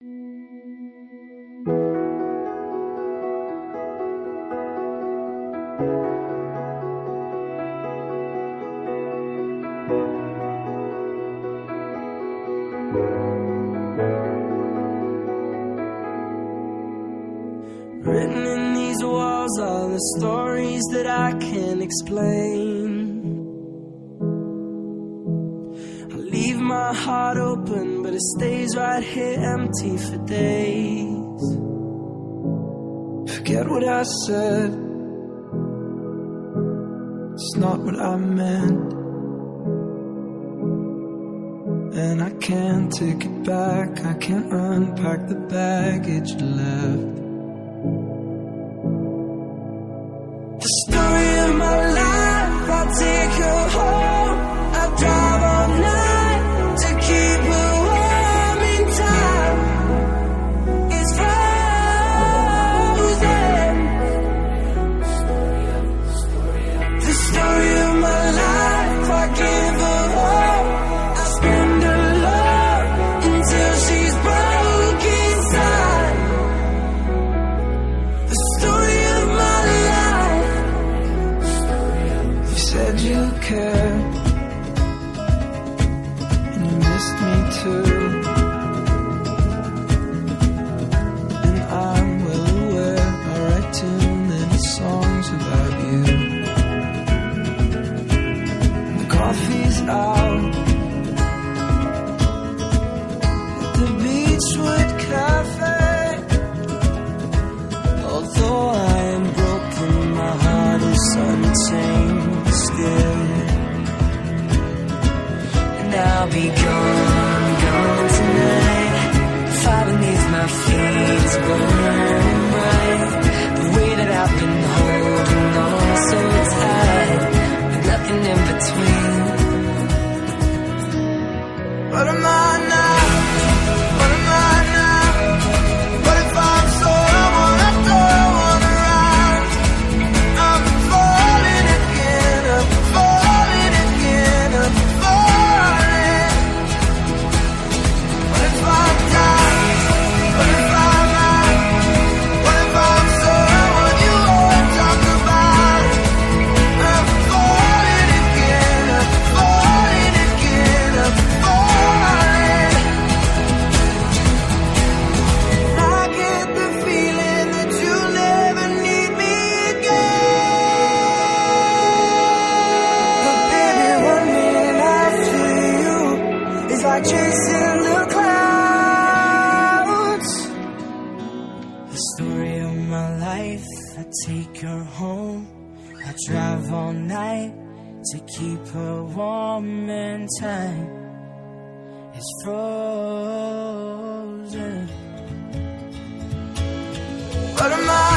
Written in these walls are the stories that I can't explain. My heart open, but it stays right here empty for days. Forget what I said, it's not what I meant. And I can't take it back, I can't unpack the baggage left. Said you cared, and you missed me too. And I'm well aware I write too many songs about you. The coffee's out at the Beachwood I'll be her home. I drive all night to keep her warm and time is frozen. What am I?